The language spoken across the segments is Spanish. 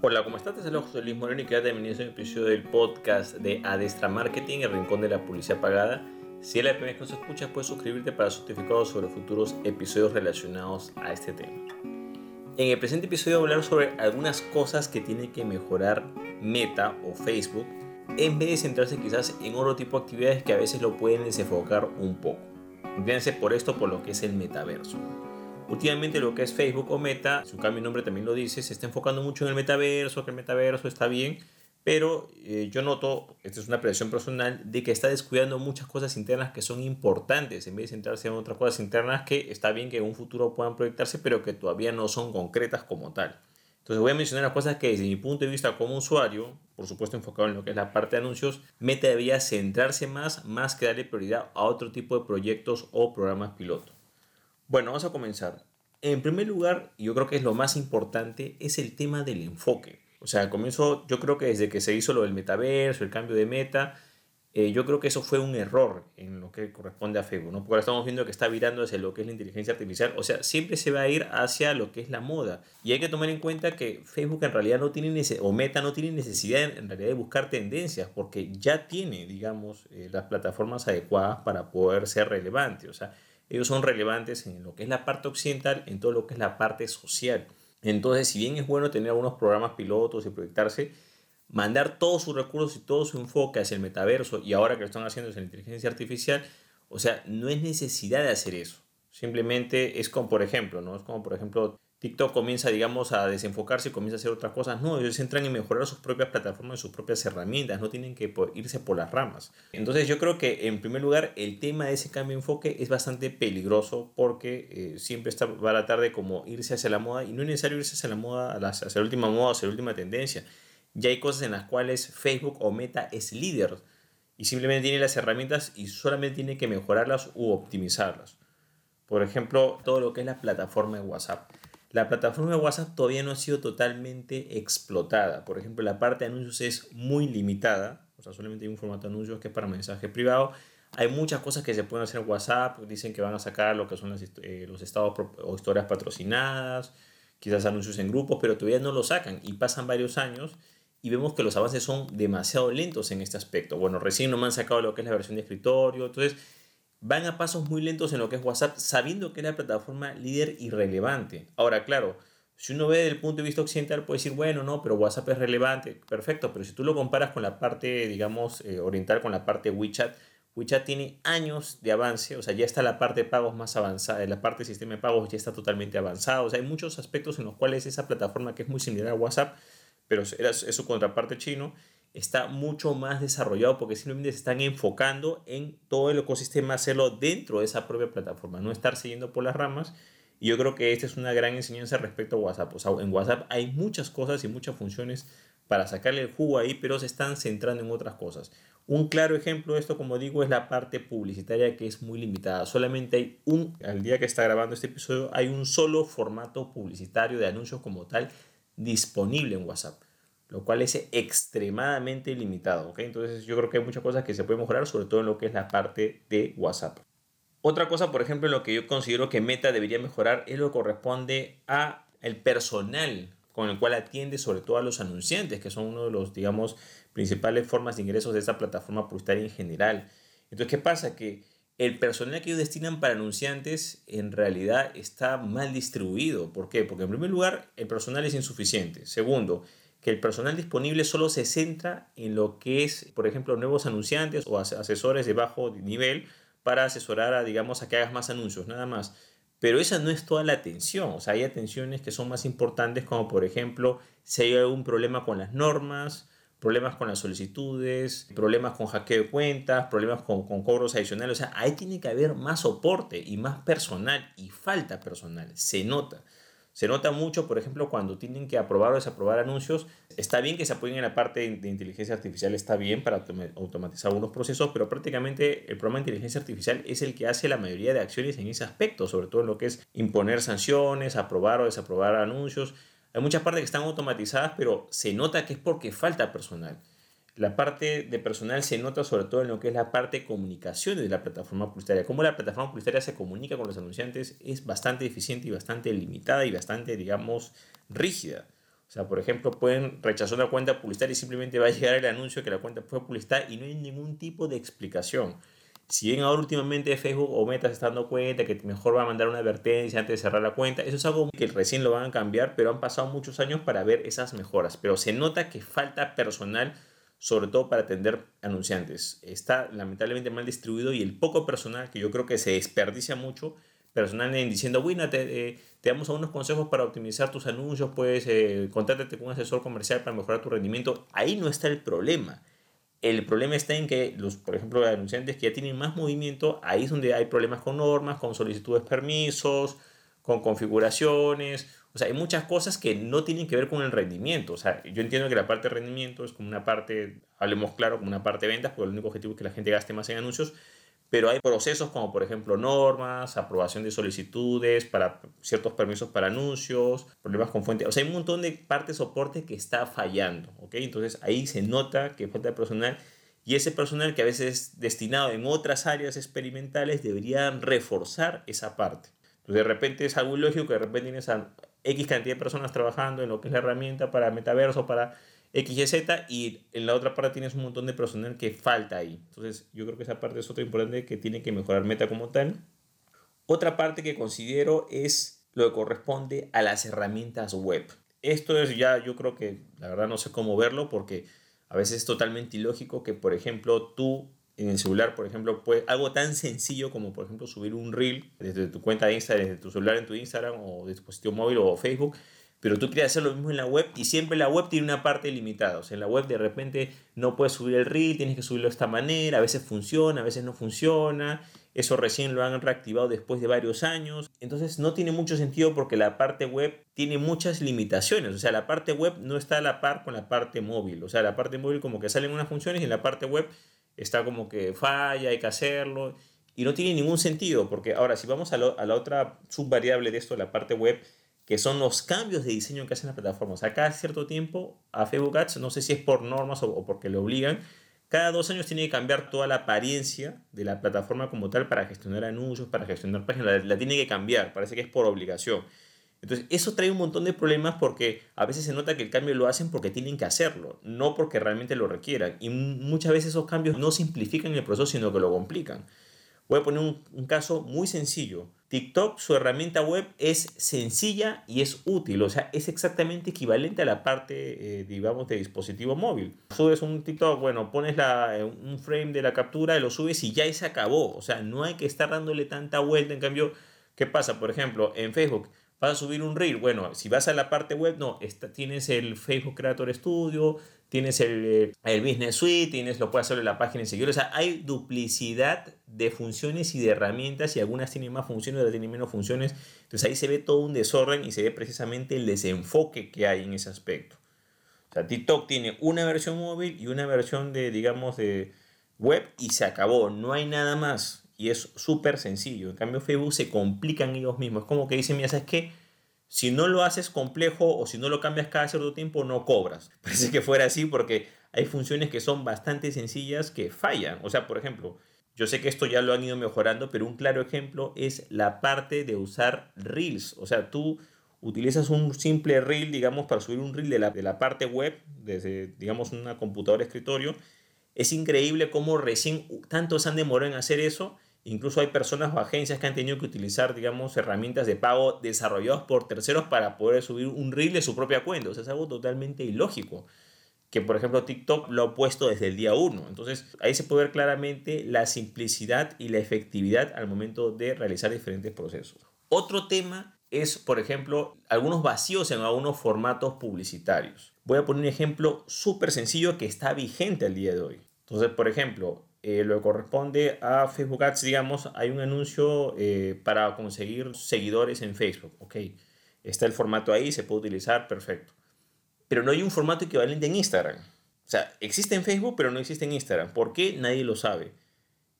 Hola, ¿cómo estás? Te saludo José Luis Moreno y quédate bienvenido a un episodio del podcast de Adestra Marketing, el rincón de la publicidad pagada. Si es la primera vez que nos escuchas, puedes suscribirte para certificados sobre futuros episodios relacionados a este tema. En el presente episodio voy a hablar sobre algunas cosas que tiene que mejorar Meta o Facebook en vez de centrarse quizás en otro tipo de actividades que a veces lo pueden desenfocar un poco. Entiéndanse por esto por lo que es el metaverso. Últimamente lo que es Facebook o Meta, su cambio de nombre también lo dice, se está enfocando mucho en el metaverso, que el metaverso está bien, pero eh, yo noto, esta es una predicción personal, de que está descuidando muchas cosas internas que son importantes, en vez de centrarse en otras cosas internas que está bien que en un futuro puedan proyectarse, pero que todavía no son concretas como tal. Entonces voy a mencionar las cosas que desde mi punto de vista como usuario, por supuesto enfocado en lo que es la parte de anuncios, Meta debería centrarse más, más que darle prioridad a otro tipo de proyectos o programas piloto. Bueno, vamos a comenzar. En primer lugar, yo creo que es lo más importante, es el tema del enfoque. O sea, comienzo, yo creo que desde que se hizo lo del metaverso, el cambio de meta, eh, yo creo que eso fue un error en lo que corresponde a Facebook, ¿no? Porque ahora estamos viendo que está virando hacia lo que es la inteligencia artificial, o sea, siempre se va a ir hacia lo que es la moda. Y hay que tomar en cuenta que Facebook en realidad no tiene, o Meta no tiene necesidad en realidad de buscar tendencias, porque ya tiene, digamos, eh, las plataformas adecuadas para poder ser relevante. O sea, ellos son relevantes en lo que es la parte occidental, en todo lo que es la parte social. Entonces, si bien es bueno tener algunos programas pilotos y proyectarse, mandar todos sus recursos y todo su enfoque hacia el metaverso y ahora que lo están haciendo hacia la inteligencia artificial, o sea, no es necesidad de hacer eso. Simplemente es como, por ejemplo, ¿no? Es como, por ejemplo, TikTok comienza, digamos, a desenfocarse y comienza a hacer otras cosas. No, ellos entran en mejorar sus propias plataformas, sus propias herramientas, no tienen que irse por las ramas. Entonces yo creo que, en primer lugar, el tema de ese cambio de enfoque es bastante peligroso porque eh, siempre está, va a tratar de como irse hacia la moda y no es necesario irse hacia la moda, hacia la última moda, hacia la última tendencia. Ya hay cosas en las cuales Facebook o Meta es líder y simplemente tiene las herramientas y solamente tiene que mejorarlas u optimizarlas. Por ejemplo, todo lo que es la plataforma de WhatsApp. La plataforma de WhatsApp todavía no ha sido totalmente explotada. Por ejemplo, la parte de anuncios es muy limitada. O sea, solamente hay un formato de anuncios que es para mensaje privado. Hay muchas cosas que se pueden hacer en WhatsApp. Dicen que van a sacar lo que son eh, los estados o historias patrocinadas, quizás anuncios en grupos, pero todavía no lo sacan y pasan varios años y vemos que los avances son demasiado lentos en este aspecto. Bueno, recién no me han sacado lo que es la versión de escritorio. Entonces, van a pasos muy lentos en lo que es WhatsApp, sabiendo que es la plataforma líder y relevante. Ahora, claro, si uno ve desde el punto de vista occidental, puede decir, bueno, no, pero WhatsApp es relevante, perfecto, pero si tú lo comparas con la parte, digamos, eh, oriental, con la parte WeChat, WeChat tiene años de avance, o sea, ya está la parte de pagos más avanzada, la parte de sistema de pagos ya está totalmente avanzada, o sea, hay muchos aspectos en los cuales esa plataforma que es muy similar a WhatsApp, pero es su contraparte chino, está mucho más desarrollado porque simplemente se están enfocando en todo el ecosistema, hacerlo dentro de esa propia plataforma, no estar siguiendo por las ramas. Y yo creo que esta es una gran enseñanza respecto a WhatsApp. O sea, en WhatsApp hay muchas cosas y muchas funciones para sacarle el jugo ahí, pero se están centrando en otras cosas. Un claro ejemplo de esto, como digo, es la parte publicitaria que es muy limitada. Solamente hay un, al día que está grabando este episodio, hay un solo formato publicitario de anuncios como tal disponible en WhatsApp lo cual es extremadamente limitado. Entonces yo creo que hay muchas cosas que se pueden mejorar, sobre todo en lo que es la parte de WhatsApp. Otra cosa, por ejemplo, en lo que yo considero que Meta debería mejorar es lo que corresponde a el personal con el cual atiende sobre todo a los anunciantes, que son uno de los, digamos, principales formas de ingresos de esta plataforma publicitaria en general. Entonces, ¿qué pasa? Que el personal que ellos destinan para anunciantes en realidad está mal distribuido. ¿Por qué? Porque en primer lugar, el personal es insuficiente. Segundo, que el personal disponible solo se centra en lo que es, por ejemplo, nuevos anunciantes o asesores de bajo nivel para asesorar a, digamos, a que hagas más anuncios, nada más. Pero esa no es toda la atención, o sea, hay atenciones que son más importantes como, por ejemplo, si hay algún problema con las normas, problemas con las solicitudes, problemas con hackeo de cuentas, problemas con, con cobros adicionales, o sea, ahí tiene que haber más soporte y más personal y falta personal, se nota. Se nota mucho, por ejemplo, cuando tienen que aprobar o desaprobar anuncios. Está bien que se apoyen en la parte de inteligencia artificial, está bien para automatizar algunos procesos, pero prácticamente el programa de inteligencia artificial es el que hace la mayoría de acciones en ese aspecto, sobre todo en lo que es imponer sanciones, aprobar o desaprobar anuncios. Hay muchas partes que están automatizadas, pero se nota que es porque falta personal. La parte de personal se nota sobre todo en lo que es la parte de comunicaciones de la plataforma publicitaria. Cómo la plataforma publicitaria se comunica con los anunciantes es bastante eficiente y bastante limitada y bastante, digamos, rígida. O sea, por ejemplo, pueden rechazar una cuenta publicitaria y simplemente va a llegar el anuncio que la cuenta fue publicitada y no hay ningún tipo de explicación. Si bien ahora últimamente Facebook o Meta se está dando cuenta que mejor va a mandar una advertencia antes de cerrar la cuenta, eso es algo que recién lo van a cambiar, pero han pasado muchos años para ver esas mejoras. Pero se nota que falta personal, sobre todo para atender anunciantes. Está lamentablemente mal distribuido y el poco personal, que yo creo que se desperdicia mucho, personal en diciendo, bueno, te, eh, te, damos algunos consejos para optimizar tus anuncios, puedes eh, contáctate con un asesor comercial para mejorar tu rendimiento. Ahí no está el problema. El problema está en que, los, por ejemplo, los anunciantes que ya tienen más movimiento, ahí es donde hay problemas con normas, con solicitudes de permisos, con configuraciones. O sea, hay muchas cosas que no tienen que ver con el rendimiento. O sea, yo entiendo que la parte de rendimiento es como una parte, hablemos claro, como una parte de ventas, porque el único objetivo es que la gente gaste más en anuncios, pero hay procesos como por ejemplo normas, aprobación de solicitudes para ciertos permisos para anuncios, problemas con fuente, o sea, hay un montón de parte de soporte que está fallando, ¿ok? Entonces ahí se nota que falta personal y ese personal que a veces es destinado en otras áreas experimentales debería reforzar esa parte. Entonces de repente es algo ilógico que de repente tienes a X cantidad de personas trabajando en lo que es la herramienta para metaverso, para XYZ y en la otra parte tienes un montón de personal que falta ahí. Entonces yo creo que esa parte es otra importante que tiene que mejorar Meta como tal. Otra parte que considero es lo que corresponde a las herramientas web. Esto es ya, yo creo que la verdad no sé cómo verlo porque a veces es totalmente ilógico que, por ejemplo, tú en el celular, por ejemplo, pues algo tan sencillo como, por ejemplo, subir un reel desde tu cuenta de Instagram, desde tu celular en tu Instagram o dispositivo móvil o Facebook, pero tú quieres hacer lo mismo en la web y siempre la web tiene una parte limitada. O sea, en la web de repente no puedes subir el reel, tienes que subirlo de esta manera, a veces funciona, a veces no funciona. Eso recién lo han reactivado después de varios años. Entonces no tiene mucho sentido porque la parte web tiene muchas limitaciones. O sea, la parte web no está a la par con la parte móvil. O sea, la parte móvil como que salen unas funciones y en la parte web está como que falla, hay que hacerlo. Y no tiene ningún sentido porque ahora si vamos a, a la otra subvariable de esto, la parte web, que son los cambios de diseño que hacen las plataformas. A cada cierto tiempo, a Facebook Ads, no sé si es por normas o, porque le obligan, cada dos años tiene que cambiar toda la apariencia de la plataforma como tal para gestionar anuncios, para gestionar páginas. La, tiene que cambiar, parece que es por obligación. Entonces, eso trae un montón de problemas porque a veces se nota que el cambio lo hacen porque tienen que hacerlo, no porque realmente lo requieran. Y muchas veces esos cambios no simplifican el proceso, sino que lo complican. Voy a poner un, caso muy sencillo. TikTok, su herramienta web es sencilla y es útil, o sea, es exactamente equivalente a la parte, eh, digamos, de dispositivo móvil. Subes un TikTok, bueno, pones la, eh, un frame de la captura, lo subes y ya se acabó, o sea, no hay que estar dándole tanta vuelta. En cambio, ¿qué pasa? Por ejemplo, en Facebook, vas a subir un reel, bueno, si vas a la parte web, no, tienes el Facebook Creator Studio, tienes el, eh, el, Business Suite, tienes, lo puedes hacer en la página seguidores. O sea, hay duplicidad de funciones y de herramientas y algunas tienen más funciones, otras tienen menos funciones. Entonces ahí se ve todo un desorden y se ve precisamente el desenfoque que hay en ese aspecto. O sea, TikTok tiene una versión móvil y una versión de, digamos, de web y se acabó. No hay nada más. Y es súper sencillo. En cambio, Facebook se complican ellos mismos. Es como que dicen, mira, ¿sabes qué? si no lo haces complejo o si no lo cambias cada cierto tiempo, no cobras. Parece que fuera así porque hay funciones que son bastante sencillas que fallan. O sea, por ejemplo, yo sé que esto ya lo han ido mejorando, pero un claro ejemplo es la parte de usar reels. O sea, tú utilizas un simple reel, digamos, para subir un reel de la, de la parte web, desde, digamos, una computadora escritorio. Es increíble cómo recién tantos han demorado en hacer eso Incluso hay personas o agencias que han tenido que utilizar, digamos, herramientas de pago desarrolladas por terceros para poder subir un reel de su propia cuenta. O sea, es algo totalmente ilógico. Que, por ejemplo, TikTok lo ha puesto desde el día 1. Entonces, ahí se puede ver claramente la simplicidad y la efectividad al momento de realizar diferentes procesos. Otro tema es, por ejemplo, algunos vacíos en algunos formatos publicitarios. Voy a poner un ejemplo súper sencillo que está vigente al día de hoy. Entonces, por ejemplo, eh, lo que corresponde a Facebook Ads, digamos, hay un anuncio eh, para conseguir seguidores en Facebook. Ok, está el formato ahí, se puede utilizar, perfecto. Pero no hay un formato equivalente en Instagram. O sea, existe en Facebook, pero no existe en Instagram. ¿Por qué? Nadie lo sabe.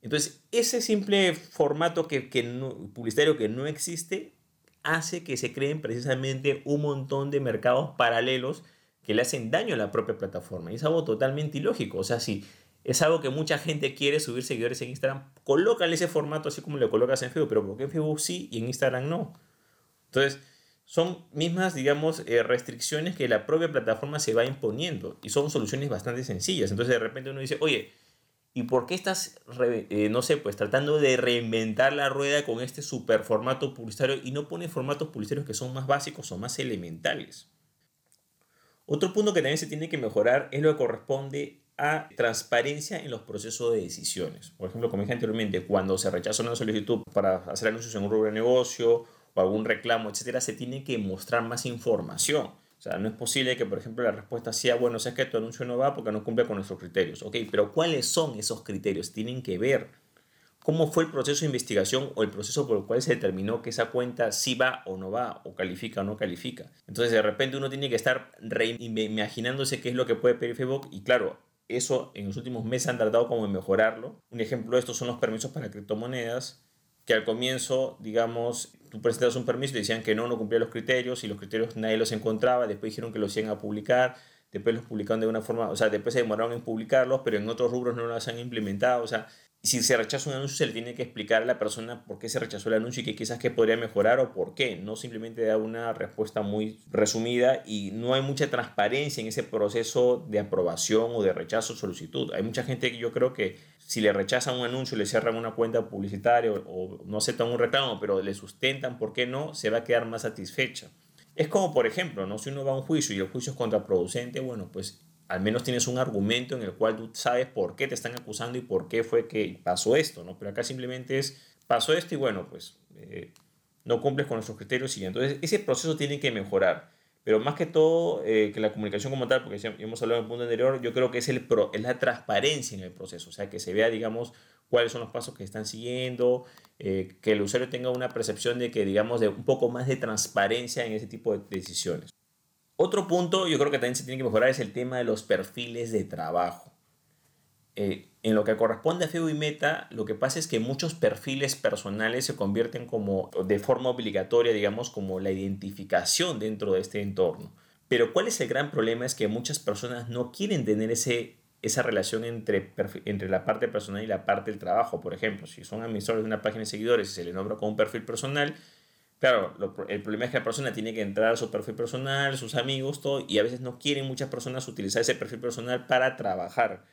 Entonces, ese simple formato que, que publicitario que no existe hace que se creen precisamente un montón de mercados paralelos que le hacen daño a la propia plataforma. Y es algo totalmente ilógico. O sea, si es algo que mucha gente quiere subir seguidores en Instagram. Colócale ese formato así como lo colocas en Facebook, pero porque en Facebook sí y en Instagram no. Entonces, son mismas, digamos, eh, restricciones que la propia plataforma se va imponiendo y son soluciones bastante sencillas. Entonces de repente uno dice, oye, ¿y por qué estás, eh, no sé, pues tratando de reinventar la rueda con este super formato publicitario y no pones formatos publicitarios que son más básicos o más elementales? Otro punto que también se tiene que mejorar es lo que corresponde a transparencia en los procesos de decisiones. Por ejemplo, como dije anteriormente, cuando se rechaza una solicitud para hacer anuncios en un rubro de negocio o algún reclamo, etcétera, se tiene que mostrar más información. O sea, no es posible que, por ejemplo, la respuesta sea, bueno, es que tu anuncio no va porque no cumple con nuestros criterios. Ok, pero ¿cuáles son esos criterios? Tienen que ver cómo fue el proceso de investigación o el proceso por el cual se determinó que esa cuenta sí va o no va, o califica o no califica. Entonces, de repente uno tiene que estar imaginándose qué es lo que puede pedir Facebook y claro, eso en los últimos meses han tratado como de mejorarlo. Un ejemplo de esto son los permisos para criptomonedas que al comienzo, digamos, tú presentas un permiso y decían que no, no cumplía los criterios y los criterios nadie los encontraba, después dijeron que los iban a publicar, después los publicaron de una forma, o sea, después se demoraron en publicarlos, pero en otros rubros no los han implementado, o sea, si se rechaza un anuncio, se le tiene que explicar a la persona por qué se rechazó el anuncio y que quizás que podría mejorar o por qué. No simplemente da una respuesta muy resumida y no hay mucha transparencia en ese proceso de aprobación o de rechazo solicitud. Hay mucha gente que yo creo que si le rechazan un anuncio, le cierran una cuenta publicitaria o, o no aceptan un reclamo, pero le sustentan por qué no, se va a quedar más satisfecha. Es como, por ejemplo, ¿no? si uno va a un juicio y el juicio es contraproducente, bueno, pues al menos tienes un argumento en el cual tú sabes por qué te están acusando y por qué fue que pasó esto, ¿no? Pero acá simplemente es, pasó esto y bueno, pues eh, no cumples con nuestros criterios y entonces ese proceso tiene que mejorar. Pero más que todo, eh, que la comunicación como tal, porque ya hemos hablado en el punto anterior, yo creo que es, el es la transparencia en el proceso, o sea, que se vea, digamos, cuáles son los pasos que están siguiendo, eh, que el usuario tenga una percepción de que, digamos, de un poco más de transparencia en ese tipo de decisiones. Otro punto, yo creo que también se tiene que mejorar, es el tema de los perfiles de trabajo. Eh, en lo que corresponde a FEU y Meta, lo que pasa es que muchos perfiles personales se convierten como, de forma obligatoria, digamos, como la identificación dentro de este entorno. Pero ¿cuál es el gran problema? Es que muchas personas no quieren tener ese, esa relación entre, entre la parte personal y la parte del trabajo. Por ejemplo, si son administradores de una página de seguidores y se les nombra como un perfil personal, Claro, el problema es que la persona tiene que entrar a su perfil personal, sus amigos, todo, y a veces no quieren muchas personas utilizar ese perfil personal para trabajar.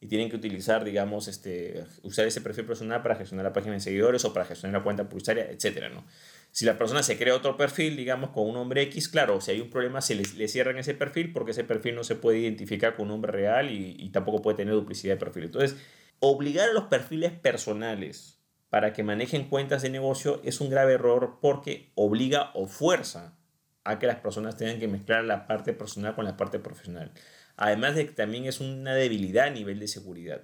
Y tienen que utilizar, digamos, este, usar ese perfil personal para gestionar la página de seguidores o para gestionar la cuenta publicitaria, etc. ¿no? Si la persona se crea otro perfil, digamos, con un nombre X, claro, si hay un problema, se le, cierran ese perfil porque ese perfil no se puede identificar con un nombre real y, y tampoco puede tener duplicidad de perfil. Entonces, obligar a los perfiles personales para que manejen cuentas de negocio es un grave error porque obliga o fuerza a que las personas tengan que mezclar la parte personal con la parte profesional. Además de que también es una debilidad a nivel de seguridad.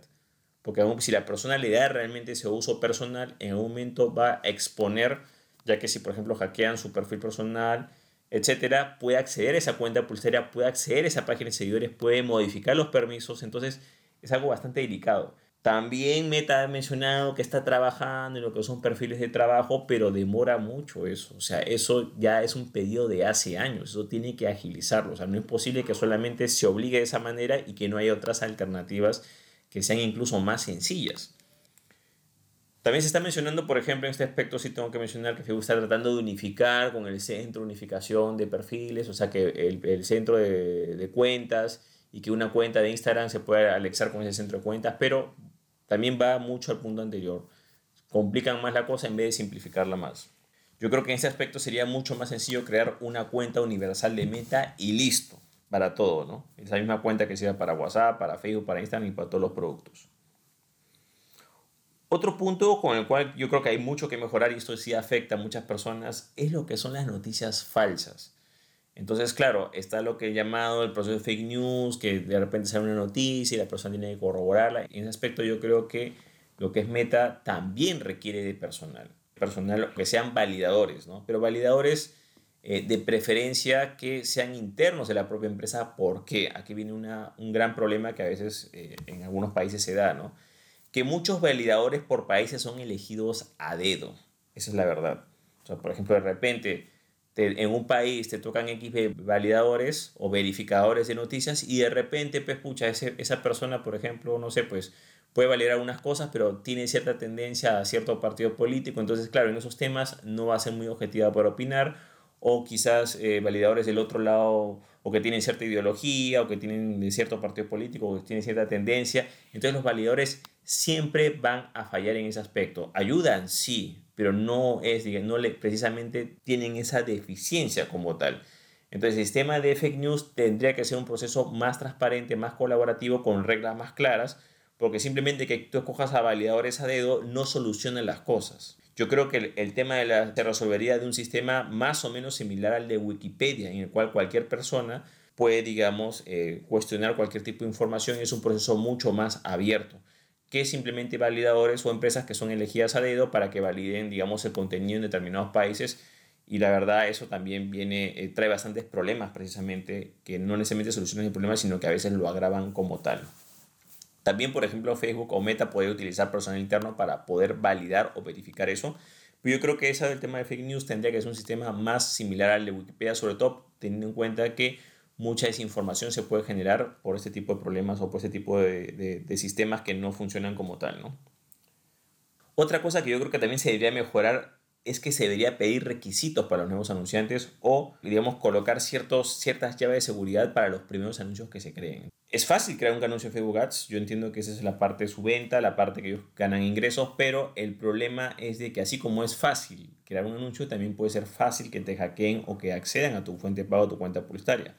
Porque si la persona le da realmente ese uso personal, en algún momento va a exponer, ya que si por ejemplo hackean su perfil personal, etcétera, puede acceder a esa cuenta pulsera, puede acceder a esa página de seguidores, puede modificar los permisos, entonces es algo bastante delicado. También Meta ha mencionado que está trabajando en lo que son perfiles de trabajo, pero demora mucho eso. O sea, eso ya es un pedido de hace años. Eso tiene que agilizarlo. O sea, no es posible que solamente se obligue de esa manera y que no haya otras alternativas que sean incluso más sencillas. También se está mencionando, por ejemplo, en este aspecto sí tengo que mencionar que Facebook está tratando de unificar con el centro de unificación de perfiles, o sea que el, centro de, de, cuentas y que una cuenta de Instagram se pueda anexar con ese centro de cuentas, pero también va mucho al punto anterior. Complican más la cosa en vez de simplificarla más. Yo creo que en ese aspecto sería mucho más sencillo crear una cuenta universal de meta y listo para todo, ¿no? Esa misma cuenta que sea para WhatsApp, para Facebook, para Instagram y para todos los productos. Otro punto con el cual yo creo que hay mucho que mejorar y esto sí afecta a muchas personas es lo que son las noticias falsas. Entonces, claro, está lo que he llamado el proceso de fake news, que de repente sale una noticia y la persona tiene que corroborarla. En ese aspecto yo creo que lo que es meta también requiere de personal. Personal que sean validadores, ¿no? Pero validadores eh, de preferencia que sean internos de la propia empresa. porque Aquí viene una, un gran problema que a veces eh, en algunos países se da, ¿no? Que muchos validadores por países son elegidos a dedo. Esa es la verdad. O sea, por ejemplo, de repente en un país te tocan X validadores o verificadores de noticias y de repente, pues, pucha, ese, esa persona, por ejemplo, no sé, pues, puede validar algunas cosas, pero tiene cierta tendencia a cierto partido político, entonces, claro, en esos temas no va a ser muy objetiva para opinar, o quizás eh, validadores del otro lado o que tienen cierta ideología o que tienen de cierto partido político o que tienen cierta tendencia. Entonces los validadores siempre van a fallar en ese aspecto. Ayudan, sí, pero no es, no le, precisamente tienen esa deficiencia como tal. Entonces el sistema de fake news tendría que ser un proceso más transparente, más colaborativo, con reglas más claras, porque simplemente que tú escojas a validadores a dedo no soluciona las cosas. Yo creo que el, tema de la, se resolvería de un sistema más o menos similar al de Wikipedia, en el cual cualquier persona puede, digamos, eh, cuestionar cualquier tipo de información y es un proceso mucho más abierto que simplemente validadores o empresas que son elegidas a dedo para que validen, digamos, el contenido en determinados países. Y la verdad, eso también viene, eh, trae bastantes problemas precisamente, que no necesariamente solucionan el problema, sino que a veces lo agravan como tal. También, por ejemplo, Facebook o Meta puede utilizar personal interno para poder validar o verificar eso. Pero yo creo que ese del tema de fake news tendría que ser un sistema más similar al de Wikipedia, sobre todo teniendo en cuenta que mucha desinformación se puede generar por este tipo de problemas o por este tipo de, de, sistemas que no funcionan como tal. ¿no? Otra cosa que yo creo que también se debería mejorar es que se debería pedir requisitos para los nuevos anunciantes o, digamos, colocar ciertos, ciertas llaves de seguridad para los primeros anuncios que se creen. Es fácil crear un anuncio de Facebook Ads, yo entiendo que esa es la parte de su venta, la parte que ellos ganan ingresos, pero el problema es de que así como es fácil crear un anuncio, también puede ser fácil que te hackeen o que accedan a tu fuente de pago o tu cuenta publicitaria.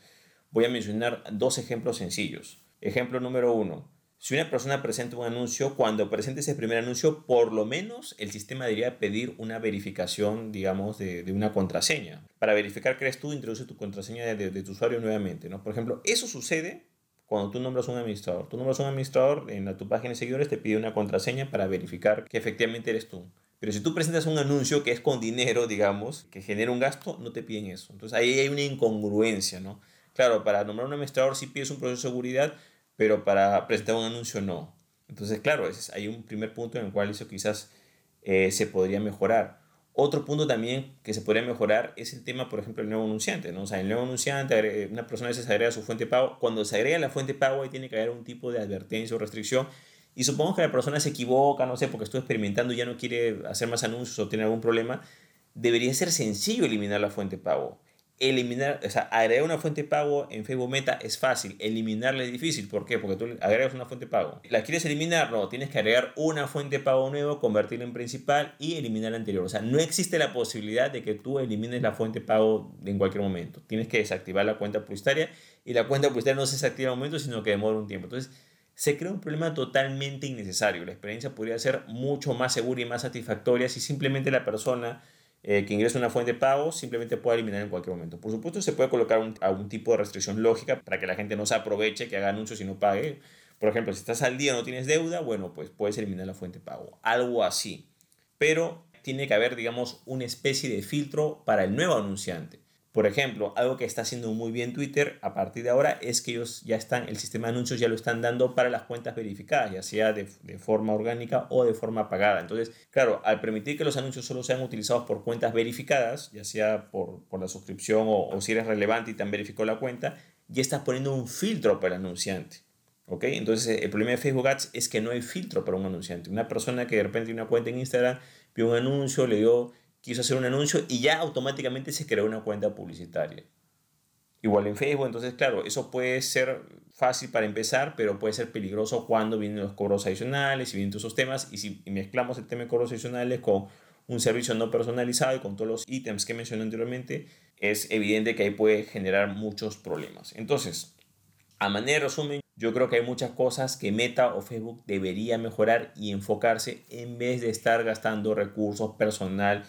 Voy a mencionar dos ejemplos sencillos. Ejemplo número uno, si una persona presenta un anuncio, cuando presente ese primer anuncio, por lo menos el sistema debería pedir una verificación, digamos, de, una contraseña. Para verificar que eres tú, introduce tu contraseña de, tu usuario nuevamente. ¿no? Por ejemplo, eso sucede cuando tú nombras un administrador. Tú nombras un administrador en tu página de seguidores, te pide una contraseña para verificar que efectivamente eres tú. Pero si tú presentas un anuncio que es con dinero, digamos, que genera un gasto, no te piden eso. Entonces ahí hay una incongruencia, ¿no? Claro, para nombrar un administrador sí pides un proceso de seguridad, pero para presentar un anuncio no. Entonces, claro, hay un primer punto en el cual eso quizás eh, se podría mejorar. Otro punto también que se podría mejorar es el tema, por ejemplo, el nuevo anunciante. ¿no? O sea, el nuevo anunciante, una persona a veces agrega su fuente de pago. Cuando se agrega la fuente de pago, ahí tiene que haber un tipo de advertencia o restricción. Y supongo que la persona se equivoca, no sé, porque estuvo experimentando y ya no quiere hacer más anuncios o tiene algún problema. Debería ser sencillo eliminar la fuente de pago eliminar, o sea, agregar una fuente de pago en Facebook Meta es fácil, eliminarla es difícil. ¿Por qué? Porque tú agregas una fuente de pago. ¿La quieres eliminar? No, tienes que agregar una fuente de pago nueva, convertirla en principal y eliminar la anterior. O sea, no existe la posibilidad de que tú elimines la fuente de pago en cualquier momento. Tienes que desactivar la cuenta publicitaria y la cuenta publicitaria no se desactiva en un momento, sino que demora un tiempo. Entonces, se crea un problema totalmente innecesario. La experiencia podría ser mucho más segura y más satisfactoria si simplemente la persona eh, que ingrese una fuente de pago simplemente puede eliminar en cualquier momento. Por supuesto, se puede colocar un, algún tipo de restricción lógica para que la gente no se aproveche, que haga anuncios y no pague. Por ejemplo, si estás al día no tienes deuda, bueno, pues puedes eliminar la fuente de pago. Algo así. Pero tiene que haber, digamos, una especie de filtro para el nuevo anunciante. Por ejemplo, algo que está haciendo muy bien Twitter a partir de ahora es que ellos ya están, el sistema de anuncios ya lo están dando para las cuentas verificadas, ya sea de, forma orgánica o de forma pagada. Entonces, claro, al permitir que los anuncios solo sean utilizados por cuentas verificadas, ya sea por, la suscripción o, o si eres relevante y te han verificado la cuenta, ya estás poniendo un filtro para el anunciante. ¿Ok? Entonces, el problema de Facebook Ads es que no hay filtro para un anunciante. Una persona que de repente tiene una cuenta en Instagram, vio un anuncio, le dio quiso hacer un anuncio y ya automáticamente se creó una cuenta publicitaria. Igual en Facebook, entonces claro, eso puede ser fácil para empezar, pero puede ser peligroso cuando vienen los cobros adicionales y vienen todos esos temas. Y si mezclamos el tema de cobros adicionales con un servicio no personalizado y con todos los ítems que mencioné anteriormente, es evidente que ahí puede generar muchos problemas. Entonces, a manera de resumen, yo creo que hay muchas cosas que Meta o Facebook debería mejorar y enfocarse en vez de estar gastando recursos, personal,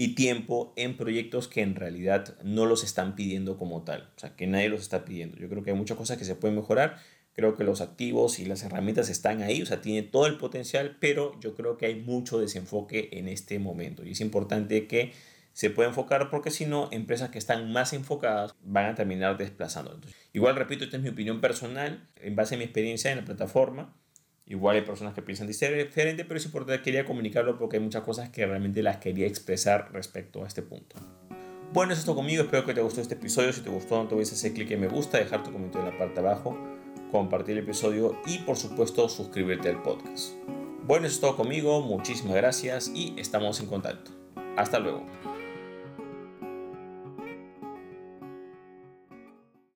y tiempo en proyectos que en realidad no los están pidiendo como tal, o sea, que nadie los está pidiendo. Yo creo que hay muchas cosas que se pueden mejorar, creo que los activos y las herramientas están ahí, o sea, tiene todo el potencial, pero yo creo que hay mucho desenfoque en este momento y es importante que se pueda enfocar porque si no, empresas que están más enfocadas van a terminar desplazando. igual repito, esta es mi opinión personal en base a mi experiencia en la plataforma Igual hay personas que piensan diferente, pero es importante, quería comunicarlo porque hay muchas cosas que realmente las quería expresar respecto a este punto. Bueno, eso es todo conmigo, espero que te gustó este episodio. Si te gustó, no te olvides hacer clic en me gusta, dejar tu comentario en la parte de abajo, compartir el episodio y por supuesto suscribirte al podcast. Bueno, eso es todo conmigo, muchísimas gracias y estamos en contacto. Hasta luego.